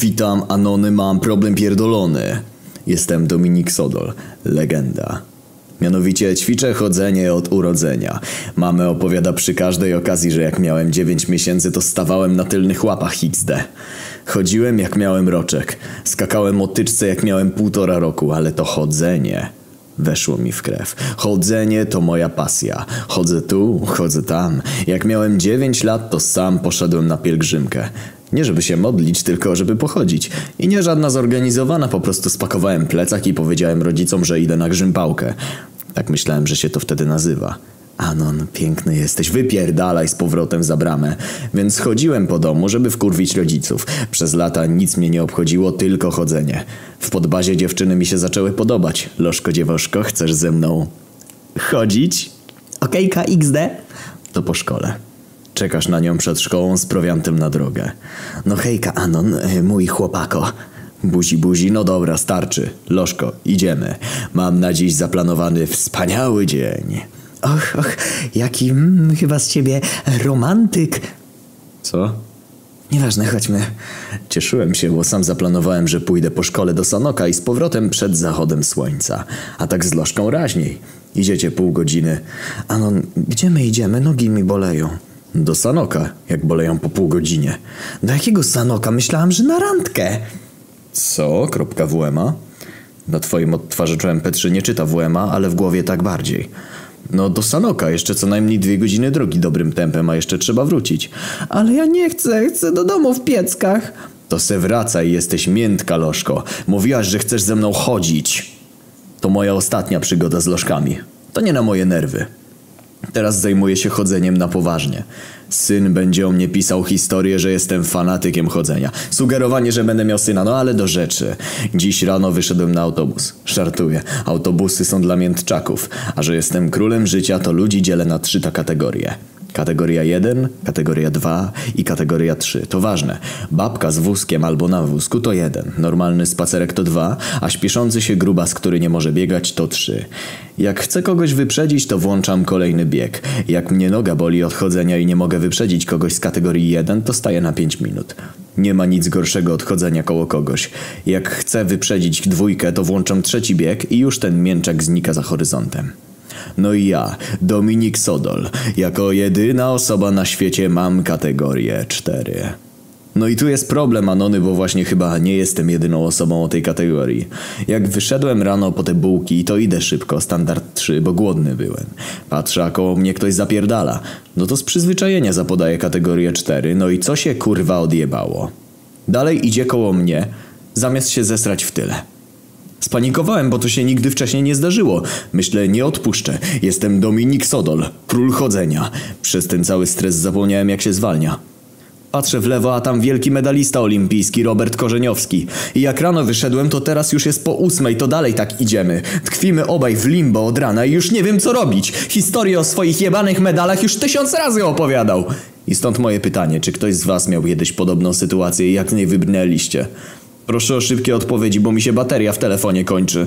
Witam, Anony, mam problem pierdolony. Jestem Dominik Sodol, legenda. Mianowicie ćwiczę chodzenie od urodzenia. Mamy opowiada przy każdej okazji, że jak miałem 9 miesięcy, to stawałem na tylnych łapach XD. Chodziłem jak miałem roczek. Skakałem o tyczce jak miałem półtora roku, ale to chodzenie weszło mi w krew. Chodzenie to moja pasja. Chodzę tu, chodzę tam. Jak miałem 9 lat, to sam poszedłem na pielgrzymkę. Nie żeby się modlić, tylko żeby pochodzić. I nie żadna zorganizowana, po prostu spakowałem plecak i powiedziałem rodzicom, że idę na grzympałkę. Tak myślałem, że się to wtedy nazywa. Anon, piękny jesteś, wypierdalaj z powrotem za bramę. Więc chodziłem po domu, żeby wkurwić rodziców. Przez lata nic mnie nie obchodziło, tylko chodzenie. W podbazie dziewczyny mi się zaczęły podobać. Lożko dziewoszko, chcesz ze mną chodzić? Okejka XD? To po szkole. Czekasz na nią przed szkołą z prowiantem na drogę. No hejka Anon, y, mój chłopako. Buzi buzi, no dobra, starczy. Lożko, idziemy. Mam na dziś zaplanowany wspaniały dzień. Och, och, jaki mm, chyba z ciebie romantyk. Co? Nieważne, chodźmy. Cieszyłem się, bo sam zaplanowałem, że pójdę po szkole do Sanoka i z powrotem przed zachodem słońca. A tak z lożką raźniej. Idziecie pół godziny. Anon, gdzie my idziemy? Nogi mi boleją. Do Sanoka, jak boleją po pół godzinie. Do jakiego Sanoka? Myślałam, że na randkę. Co? Kropka WMA? Na twoim odtwarzaczu MP3 nie czyta WMA, ale w głowie tak bardziej. No do Sanoka, jeszcze co najmniej dwie godziny drogi dobrym tempem, a jeszcze trzeba wrócić. Ale ja nie chcę, chcę do domu w pieckach. To se wracaj, jesteś miętka, Lożko. Mówiłaś, że chcesz ze mną chodzić. To moja ostatnia przygoda z lożkami. To nie na moje nerwy. Teraz zajmuję się chodzeniem na poważnie. Syn będzie o mnie pisał historię, że jestem fanatykiem chodzenia. Sugerowanie, że będę miał syna, no ale do rzeczy. Dziś rano wyszedłem na autobus. Żartuję. Autobusy są dla miętczaków. A że jestem królem życia, to ludzi dzielę na trzy ta kategorie. Kategoria 1, kategoria 2 i kategoria 3. To ważne. Babka z wózkiem albo na wózku to 1. Normalny spacerek to 2, a śpieszący się grubas, który nie może biegać to 3. Jak chcę kogoś wyprzedzić, to włączam kolejny bieg. Jak mnie noga boli od chodzenia i nie mogę wyprzedzić kogoś z kategorii 1, to staję na 5 minut. Nie ma nic gorszego od chodzenia koło kogoś. Jak chcę wyprzedzić dwójkę, to włączam trzeci bieg i już ten mięczak znika za horyzontem. No i ja, Dominik Sodol, jako jedyna osoba na świecie mam kategorię 4. No i tu jest problem, Anony, bo właśnie chyba nie jestem jedyną osobą o tej kategorii. Jak wyszedłem rano po te bułki, to idę szybko, standard 3, bo głodny byłem. Patrzę, a koło mnie ktoś zapierdala. No to z przyzwyczajenia zapodaję kategorię 4, no i co się kurwa odjebało? Dalej idzie koło mnie, zamiast się zesrać w tyle. Spanikowałem, bo to się nigdy wcześniej nie zdarzyło. Myślę, nie odpuszczę. Jestem Dominik Sodol, król chodzenia. Przez ten cały stres zapomniałem, jak się zwalnia. Patrzę w lewo, a tam wielki medalista olimpijski Robert Korzeniowski. I jak rano wyszedłem, to teraz już jest po ósmej, to dalej tak idziemy. Tkwimy obaj w limbo od rana i już nie wiem co robić. Historię o swoich jebanych medalach już tysiąc razy opowiadał. I stąd moje pytanie, czy ktoś z was miał kiedyś podobną sytuację i jak z niej wybrnęliście? Proszę o szybkie odpowiedzi, bo mi się bateria w telefonie kończy.